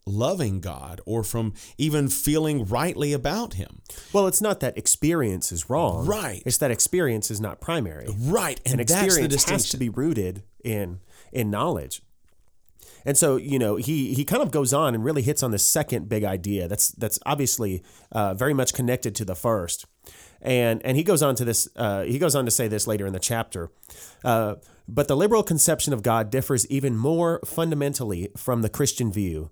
S2: loving God or from even feeling rightly about Him.
S1: Well, it's not that experience is wrong.
S2: Right.
S1: It's that experience is not primary.
S2: Right. And,
S1: And
S2: that's the
S1: experience has to be rooted in in knowledge. And so, you know, he he kind of goes on and really hits on the second big idea. That's that's obviously uh, very much connected to the first. And and he goes on to this. Uh, he goes on to say this later in the chapter. Uh, but the liberal conception of God differs even more fundamentally from the Christian view.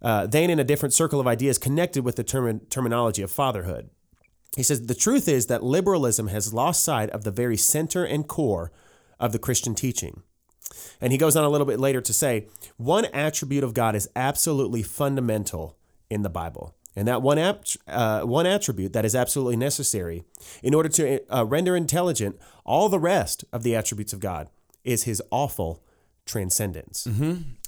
S1: Uh, than in a different circle of ideas connected with the term, terminology of fatherhood. He says the truth is that liberalism has lost sight of the very center and core of the Christian teaching. And he goes on a little bit later to say one attribute of God is absolutely fundamental in the Bible. And that one, ap- uh, one attribute that is absolutely necessary in order to uh, render intelligent all the rest of the attributes of God is his awful transcendence.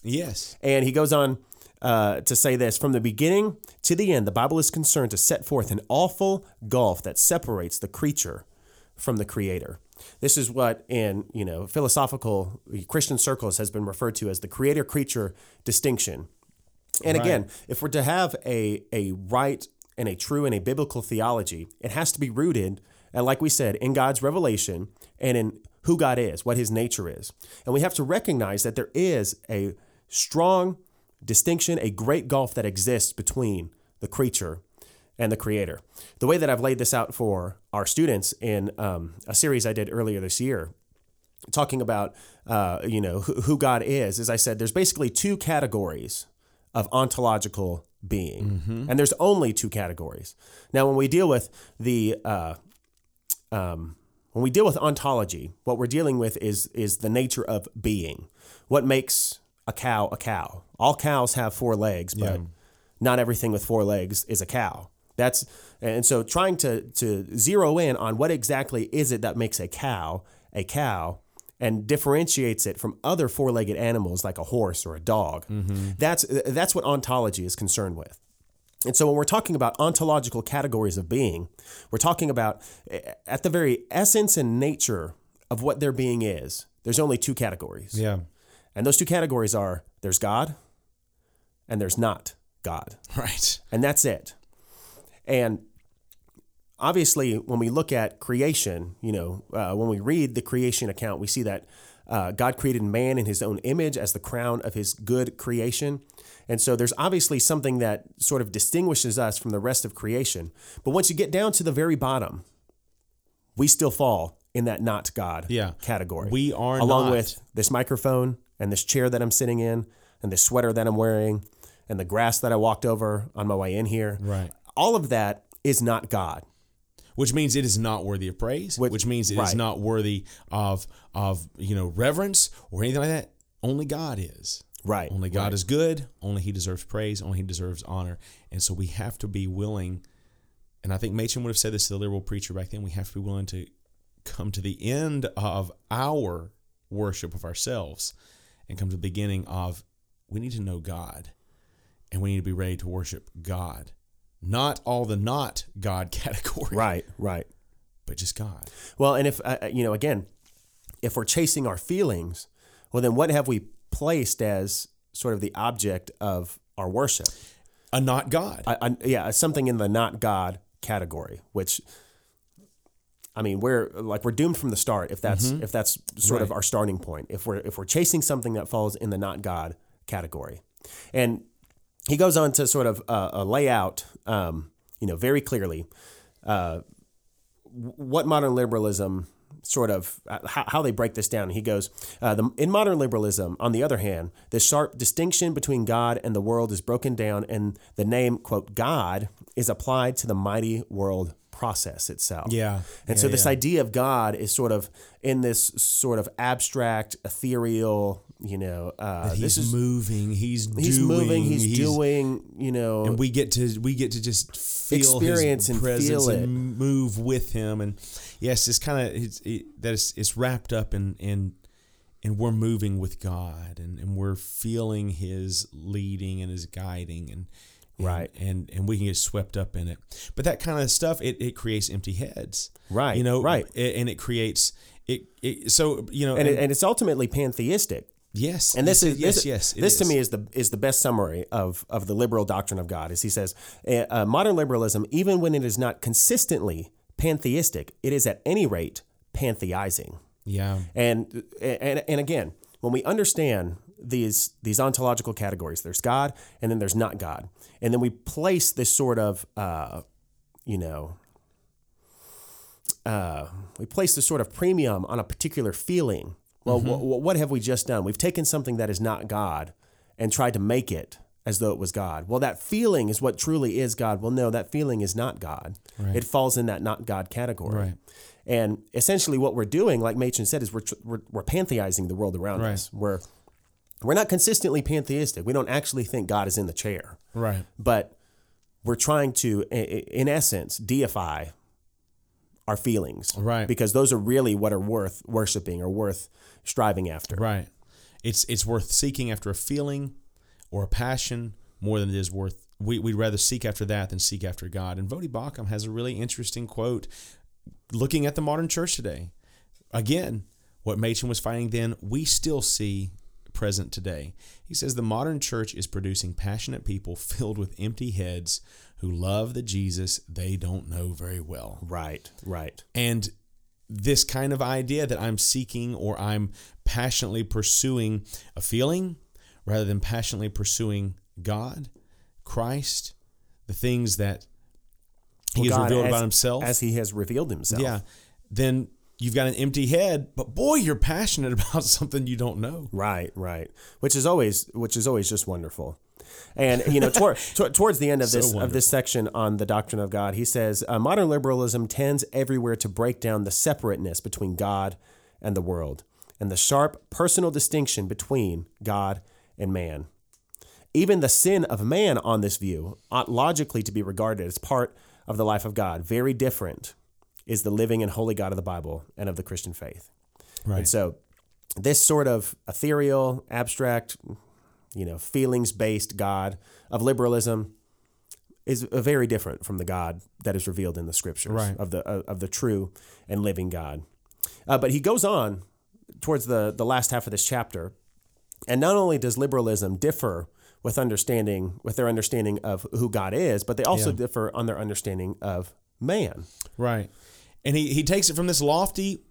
S2: yes.
S1: And he goes on uh, to say this from the beginning to the end, the Bible is concerned to set forth an awful gulf that separates the creature from the creator. This is what in you know philosophical Christian circles has been referred to as the creator creature distinction. And again, if we're to have a a right and a true and a biblical theology, it has to be rooted, and like we said, in God's revelation and in who God is, what His nature is, and we have to recognize that there is a strong distinction, a great gulf that exists between the creature and the creator. The way that I've laid this out for our students in um, a series I did earlier this year, talking about uh, you know who, who God is, as I said, there's basically two categories of ontological being, and there's only two categories. Now, when we deal with the uh, um, when we deal with ontology, what we're dealing with is is the nature of being. What makes a cow a cow? All cows have four legs, but not everything with four legs is a cow. That's and so trying to to zero in on what exactly is it that makes a cow a cow and differentiates it from other four-legged animals like a horse or a dog. Mm-hmm. That's that's what ontology is concerned with. And so when we're talking about ontological categories of being, we're talking about at the very essence and nature of what their being is. There's only two categories.
S2: Yeah.
S1: And those two categories are there's God and there's not God.
S2: Right.
S1: And that's it. And obviously, when we look at creation, you know, uh, when we read the creation account, we see that uh, God created man in his own image as the crown of his good creation. And so there's obviously something that sort of distinguishes us from the rest of creation. But once you get down to the very bottom, we still fall in that not God
S2: Yeah.
S1: category.
S2: We are
S1: along
S2: not.
S1: with this microphone and this chair that I'm sitting in and this sweater that I'm wearing and the grass that I walked over on my way in here.
S2: Right.
S1: All of that is not God.
S2: Which means it is not worthy of praise. Which, means it is
S1: right.
S2: not worthy of of you know reverence or anything like that. Only God is.
S1: Right.
S2: Only God is good. Only He deserves praise. Only He deserves honor. And so we have to be willing. And I think Machen would have said this to the liberal preacher back then. We have to be willing to come to the end of our worship of ourselves and come to the beginning of we need to know God and we need to be ready to worship God. Not all the not God category,
S1: Right, right.
S2: but just God.
S1: Well, and if, uh, you know, again, if we're chasing our feelings, well, then what have we placed as sort of the object of our worship?
S2: A not God.
S1: I, I, yeah, something in the not God category, which I mean, we're like we're doomed from the start if that's if that's sort of our starting point. If we're if we're chasing something that falls in the not God category, and he goes on to sort of uh, uh, lay out, um, you know, very clearly uh, what modern liberalism sort of uh, how, how they break this down. He goes, uh, the, in modern liberalism, on the other hand, the sharp distinction between God and the world is broken down, and the name quote God is applied to the mighty world process itself.
S2: Yeah.
S1: And
S2: Yeah,
S1: so this
S2: yeah.
S1: idea of God is sort of in this sort of abstract, ethereal, you know, uh,
S2: he's
S1: this is
S2: moving. He's
S1: he's
S2: doing,
S1: moving, he's, doing, you know,
S2: and we get to we get to just feel
S1: Experience
S2: his
S1: and
S2: presence
S1: feel it.
S2: and move with him and yes it's kind of it's it, that it's, it's wrapped up in in and we're moving with God and, and we're feeling his leading and his guiding and and-
S1: Right.
S2: and and we can get swept up in it but that kind of stuff it, it creates empty heads
S1: Right,
S2: you know
S1: right.
S2: it, and it creates it, it so you know
S1: and, it, and it's ultimately pantheistic.
S2: yes
S1: And this is
S2: yes
S1: this,
S2: yes
S1: this to me is the is the best summary of of the liberal doctrine of God. As he says uh, uh, modern liberalism, even when it is not consistently pantheistic, it is at any rate pantheizing.
S2: yeah
S1: And and and again, when we understand these these ontological categories, there's God and then there's not God, and then we place this sort of uh, you know. Uh, we place this sort of premium on a particular feeling. Well, wh- wh- what have we just done? We've taken something that is not God and tried to make it as though it was God. Well, that feeling is what truly is God. Well, no, that feeling is not God. It falls in that not God category.
S2: Right.
S1: And essentially, what we're doing, like Machen said, is we're, tr- we're, we're pantheizing the world around
S2: Right.
S1: us. We're, we're not consistently pantheistic. We don't actually think God is in the chair,
S2: right
S1: but we're trying to, in essence, deify our feelings.
S2: Right.
S1: Because those are really what are worth worshiping or worth striving after.
S2: Right. It's it's worth seeking after a feeling or a passion more than it is worth. We, we'd rather seek after that than seek after God. And Voddie Baucham has a really interesting quote looking at the modern church today. Again, what Machen was fighting then, we still see present today. He says the modern church is producing passionate people filled with empty heads who love the Jesus they don't know very well.
S1: Right, right.
S2: And this kind of idea that I'm seeking or I'm passionately pursuing a feeling rather than passionately pursuing God, Christ, the things that He has
S1: God
S2: revealed
S1: as-
S2: about Himself.
S1: As he has revealed himself.
S2: yeah. Then you've got an empty head, but boy, you're passionate about something you don't know.
S1: Right, right. Which is always which is always just wonderful. And you know, toward, toward, towards the end of
S2: So
S1: this of this section on the doctrine of God, he says uh, modern liberalism tends everywhere to break down the separateness between God and the world, and the sharp personal distinction between God and man. Even the sin of man on this view ought logically to be regarded as part of the life of God. Very different is the living and holy God of the Bible and of the Christian faith.
S2: Right.
S1: And so, this sort of ethereal, abstract, you know, feelings based God of liberalism is uh, very different from the God that is revealed in the scriptures
S2: Right.
S1: of the of of the true and living God. Uh, but he goes on towards the the last half of this chapter, and not only does liberalism differ with understanding with their understanding of who God is, but they also
S2: Yeah.
S1: differ on their understanding of man.
S2: Right. And he, he takes it from this lofty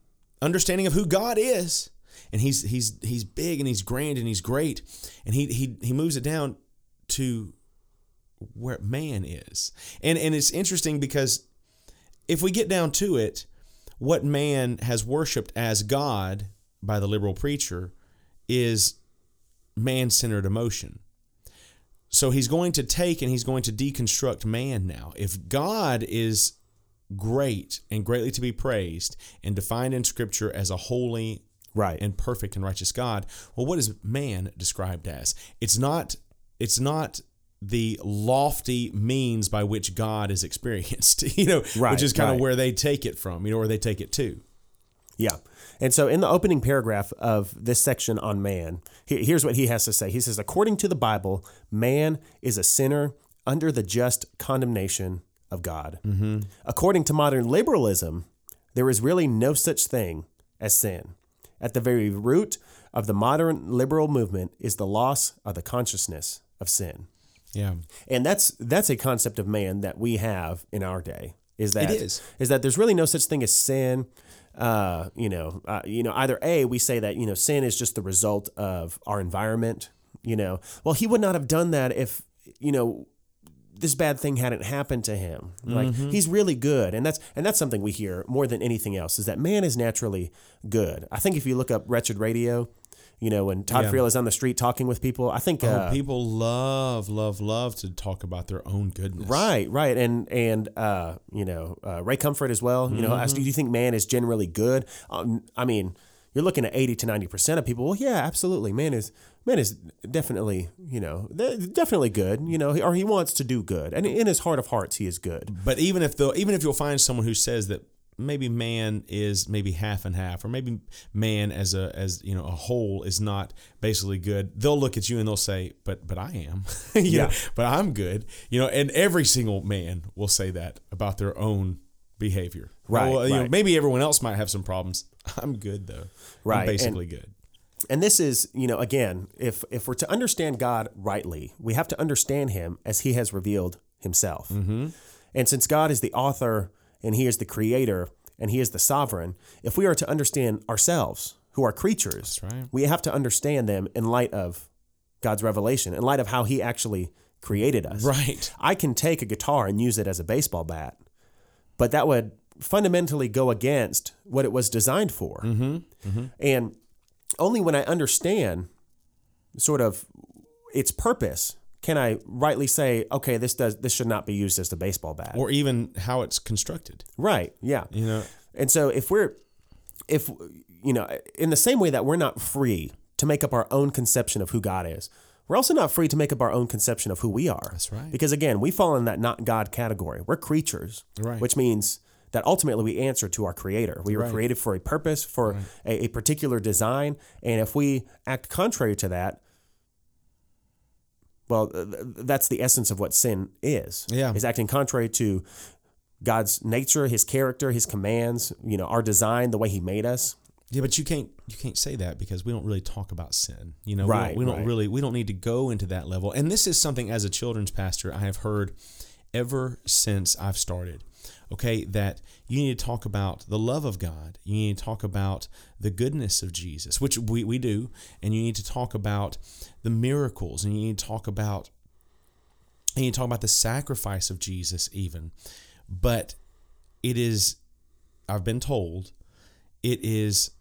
S2: understanding of who God is. And he's he's he's big and he's grand and he's great. And he he he moves it down to where man is. And and it's interesting because if we get down to it, what man has worshiped as God by the liberal preacher is man-centered emotion. So he's going to take and he's going to deconstruct man now. If God is great and greatly to be praised and defined in scripture as a holy
S1: Right.
S2: and perfect and righteous God, well what is man described as? It's not it's not the lofty means by which God is experienced, you know,
S1: Right,
S2: which is kind
S1: right.
S2: of where they take it from, you know, where they take it to.
S1: Yeah. And so in the opening paragraph of this section on man, here's what he has to say. He says, according to the Bible, man is a sinner under the just condemnation of God. According to modern liberalism, there is really no such thing as sin. At the very root of the modern liberal movement is the loss of the consciousness of sin.
S2: Yeah.
S1: And that's that's a concept of man that we have in our day. Is that
S2: It is.
S1: that there's really no such thing as sin. Uh, you know, uh, you know, either a we say that you know sin is just the result of our environment. You know, well he would not have done that if you know this bad thing hadn't happened to him. Like he's really good, and that's and that's something we hear more than anything else is that man is naturally good. I think if you look up Wretched Radio, You know, when Todd
S2: Yeah.
S1: Friel is on the street talking with people, I think.
S2: Oh,
S1: uh,
S2: people love, love, love to talk about their own goodness.
S1: Right, right, and and uh, you know uh, Ray Comfort as well. You know,
S2: Mm-hmm.
S1: do you think man is generally good? Um, I mean, you're looking at eighty to ninety percent of people. Well, yeah, absolutely. Man is man is definitely you know definitely good. You know, or he wants to do good, and in his heart of hearts, he is good.
S2: But even if the even if you'll find someone who says that maybe man is maybe half and half, or maybe man as a as you know a whole is not basically good, they'll look at you and they'll say, "But but I am,
S1: Yeah.
S2: know, but I'm good." You know, and every single man will say that about their own behavior.
S1: Right,
S2: Well, you know,
S1: right.
S2: maybe everyone else might have some problems. I'm good though.
S1: Right,
S2: I'm basically good.
S1: And this is, you know, again, if if we're to understand God rightly, we have to understand Him as He has revealed Himself. Mm-hmm. And since God is the author and He is the creator and He is the sovereign, if we are to understand ourselves, who are creatures,
S2: right.
S1: we have to understand them in light of God's revelation, in light of how He actually created us.
S2: Right.
S1: I can take a guitar and use it as a baseball bat, but that would fundamentally go against what it was designed for. Mm-hmm. Mm-hmm. And only when I understand sort of its purpose can I rightly say, okay, this does this should not be used as a baseball bat.
S2: Or even how it's constructed.
S1: right? Yeah.
S2: You know,
S1: And so if we're if you know, in the same way that we're not free to make up our own conception of who God is, we're also not free to make up our own conception of who we are. That's
S2: right.
S1: Because again, we fall in that not God category. We're creatures,
S2: Right.
S1: which means that ultimately we answer to our creator. We were
S2: Right.
S1: created for a purpose, for a, a particular design, and if we act contrary to that, well, th- th- that's the essence of what sin is.
S2: Yeah.
S1: Is acting contrary to God's nature, his character, his commands, you know, our design, the way he made us.
S2: Yeah, but you can't you can't say that because we don't really talk about sin. You know,
S1: Right,
S2: we don't, we don't
S1: right.
S2: really we don't need to go into that level. And this is something as a children's pastor I have heard ever since I've started. Okay, that you need to talk about the love of God. You need to talk about the goodness of Jesus, which we, we do, and you need to talk about the miracles, and you need to talk about and you talk about the sacrifice of Jesus even. But it is I've been told it is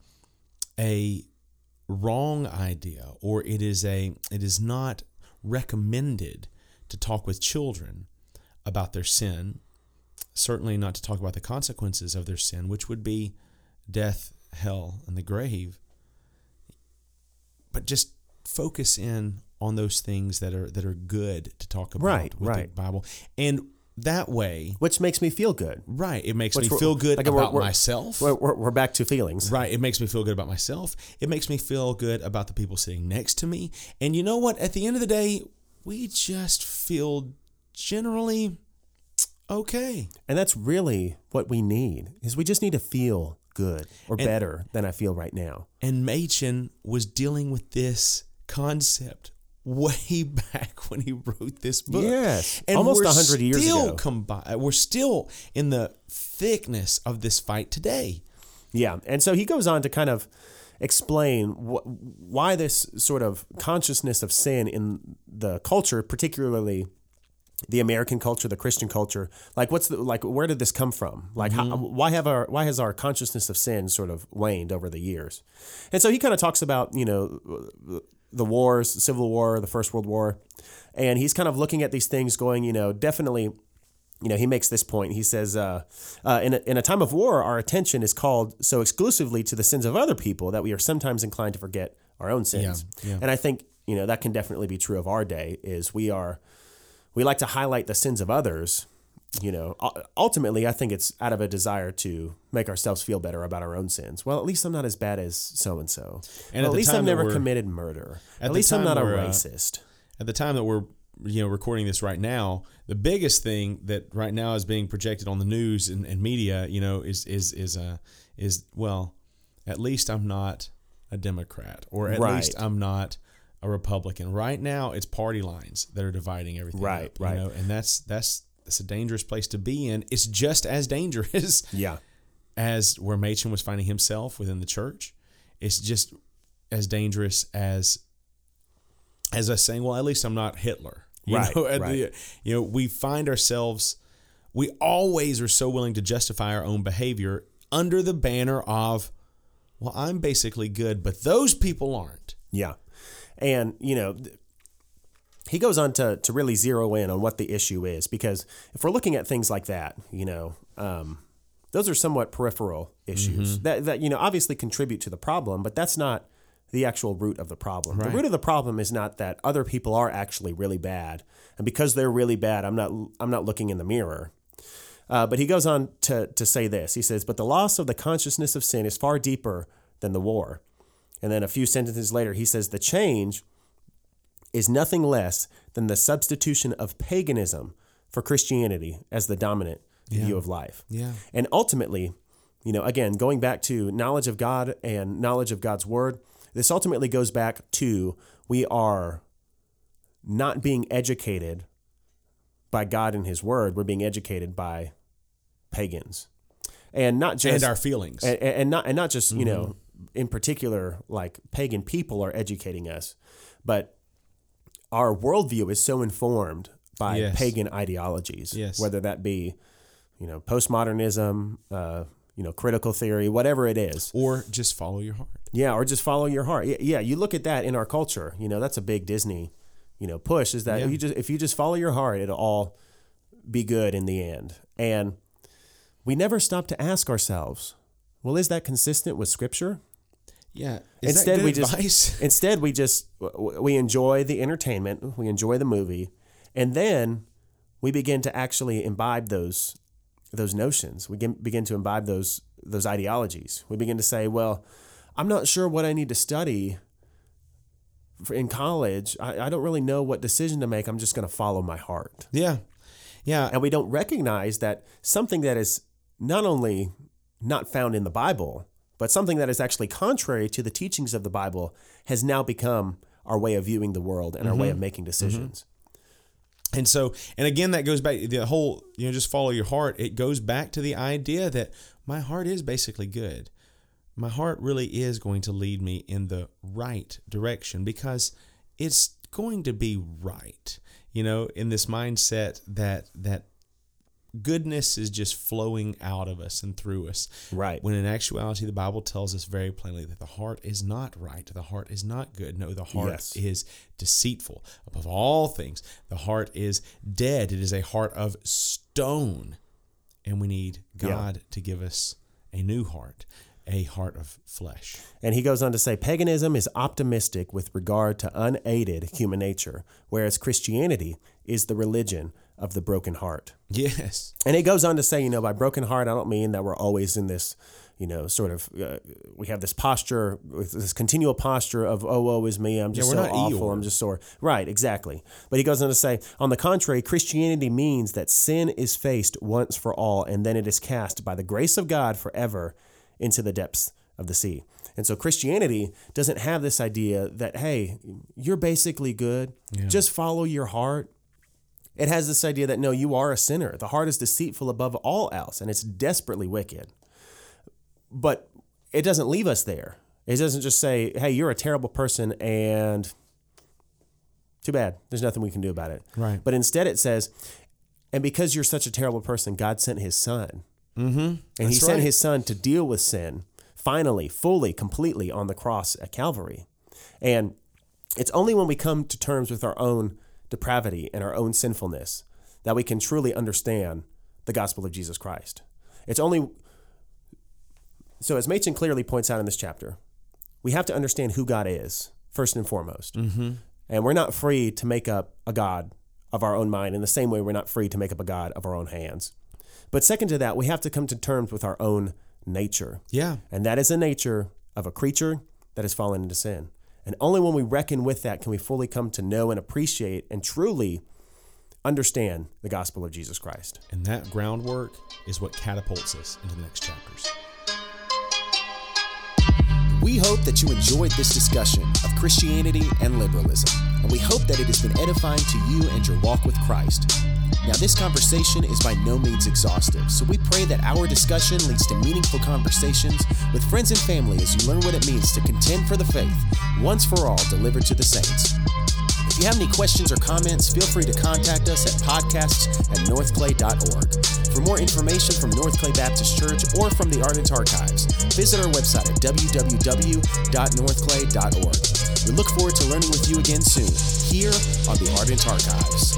S2: a wrong idea or it is a it is not recommended to talk with children about their sin certainly not to talk about the consequences of their sin which would be death hell and the grave but just focus in on those things that are that are good to talk about
S1: Right,
S2: with the bible and that way
S1: Which makes me feel good.
S2: right it makes
S1: Which
S2: me feel good
S1: like,
S2: about
S1: we're-
S2: myself
S1: we're, we're back to feelings.
S2: Right. It makes me feel good about myself. It makes me feel good about the people sitting next to me. And you know what? At the end of the day, we just feel generally okay.
S1: And that's really what we need is we just need to feel good or better than I feel right now.
S2: And Machen was dealing with this concept way back when he wrote this book.
S1: Yes,
S2: and
S1: almost 100 years ago.
S2: combi- we're still in the thickness of this fight today.
S1: Yeah. And so he goes on to kind of explain wh- why this sort of consciousness of sin in the culture, particularly the American culture, the Christian culture, like what's the like where did this come from? Like how, why have our why has our consciousness of sin sort of waned over the years? And so he kind of talks about, you know, the wars, the Civil War, the First World War, and he's kind of looking at these things going, you know, definitely you know, he makes this point. He says, uh, uh, in, a, in a time of war, our attention is called so exclusively to the sins of other people that we are sometimes inclined to forget our own sins.
S2: Yeah, yeah.
S1: And I think, you know, that can definitely be true of our day is we are, we like to highlight the sins of others. You know, ultimately, I think it's out of a desire to make ourselves feel better about our own sins. Well, at least I'm not as bad as so and so.
S2: And
S1: At least I've never committed murder.
S2: at
S1: At, least I'm not a
S2: uh,
S1: racist.
S2: at the time that we're you know recording this right now the biggest thing that right now is being projected on the news and, and media you know is is is uh is well at least i'm not a democrat or at
S1: Right.
S2: least i'm not a republican right now it's party lines that are dividing everything
S1: Right,
S2: up, you
S1: right.
S2: know and that's that's that's a dangerous place to be in it's just as dangerous
S1: yeah.
S2: as where Machen was finding himself within the church. It's just as dangerous as as us saying, "Well, at least I'm not Hitler." You
S1: Right,
S2: know, at
S1: right.
S2: the- you know, we find ourselves. We always are so willing to justify our own behavior under the banner of, "Well, I'm basically good, but those people aren't."
S1: Yeah. And, you know, he goes on to, to really zero in on what the issue is because if we're looking at things like that, you know, um, those are somewhat peripheral issues mm-hmm. that, that, you know, obviously contribute to the problem, but that's not the actual root of the problem. Right. The root of the problem is not that other people are actually really bad. And because they're really bad, I'm not, I'm not looking in the mirror. Uh, but he goes on to, to say this. He says, But the loss of the consciousness of sin is far deeper than the war. And then a few sentences later, he says, The change is nothing less than the substitution of paganism for Christianity as the dominant yeah. view of life.
S2: Yeah.
S1: And ultimately, you know, again, going back to knowledge of God and knowledge of God's word, this ultimately goes back to we are not being educated by God and his word, we're being educated by pagans. And not just
S2: and our feelings.
S1: And, and not and not just, you mm-hmm. know, in particular like pagan people are educating us, but our worldview is so informed by yes. pagan ideologies,
S2: yes.
S1: whether that be, you know, postmodernism, uh, you know, critical theory, whatever it is,
S2: or just follow your heart.
S1: Yeah, or just follow your heart. Yeah, you look at that in our culture. You know, that's a big Disney, you know, push is that yeah. you just if you just follow your heart, it'll all be good in the end. And we never stop to ask ourselves, well, is that consistent with Scripture?
S2: Yeah.
S1: Is instead, we advice? just instead we just we enjoy the entertainment, we enjoy the movie, and then we begin to actually imbibe those those notions. We begin to imbibe those those ideologies. We begin to say, well, I'm not sure what I need to study in college. I, I don't really know what decision to make. I'm just going to follow my heart.
S2: Yeah. Yeah.
S1: And we don't recognize that something that is not only not found in the Bible, but something that is actually contrary to the teachings of the Bible has now become our way of viewing the world and mm-hmm. our way of mm-hmm. making decisions.
S2: Mm-hmm. And so, and again, that goes back the whole, you know, just follow your heart. It goes back to the idea that my heart is basically good. My heart really is going to lead me in the right direction because it's going to be right. You know, in this mindset that that goodness is just flowing out of us and through us.
S1: Right.
S2: When in actuality, the Bible tells us very plainly that the heart is not right. The heart is not good. No, the heart yes. is deceitful. Above all things, the heart is dead. It is a heart of stone. And we need God yeah. to give us a new heart. A heart of flesh.
S1: And he goes on to say paganism is optimistic with regard to unaided human nature, whereas Christianity is the religion of the broken heart.
S2: Yes.
S1: And it goes on to say, you know, by broken heart, I don't mean that we're always in this, you know, sort of, uh, we have this posture, this continual posture of, oh, woe is me. I'm just yeah, so awful. Eeyore. I'm just sore. Right, exactly. But he goes on to say, on the contrary, Christianity means that sin is faced once for all, and then it is cast by the grace of God forever into the depths of the sea. And so Christianity doesn't have this idea that, hey, you're basically good. Yeah. Just follow your heart it has this idea that no, you are a sinner. The heart is deceitful above all else, and it's desperately wicked. But it doesn't leave us there. It doesn't just say, hey, you're a terrible person and too bad. There's nothing we can do about it.
S2: Right.
S1: But instead it says, and because you're such a terrible person, God sent his son.
S2: Mm-hmm.
S1: And That's he sent his son to deal with sin finally, fully, completely on the cross at Calvary. And it's only when we come to terms with our own depravity and our own sinfulness that we can truly understand the gospel of Jesus Christ. It's only so, as Machen clearly points out in this chapter, we have to understand who God is first and foremost.
S2: Mm-hmm.
S1: And we're not free to make up a God of our own mind in the same way we're not free to make up a God of our own hands. But second to that, we have to come to terms with our own nature.
S2: Yeah.
S1: And that is the nature of a creature that has fallen into sin. And only when we reckon with that can we fully come to know and appreciate and truly understand the gospel of Jesus Christ.
S2: And that groundwork is what catapults us into the next chapters.
S3: We hope that you enjoyed this discussion of Christianity and liberalism, and we hope that it has been edifying to you and your walk with Christ. Now, this conversation is by no means exhaustive, so we pray that our discussion leads to meaningful conversations with friends and family as you learn what it means to contend for the faith, once for all delivered to the saints.
S1: If you have any questions or comments, feel free to contact us at podcasts at northclay.org. For more information from North Clay Baptist Church or from the Ardent Archives, visit our website at www.northclay.org. We look forward to learning with you again soon here on the Ardent Archives.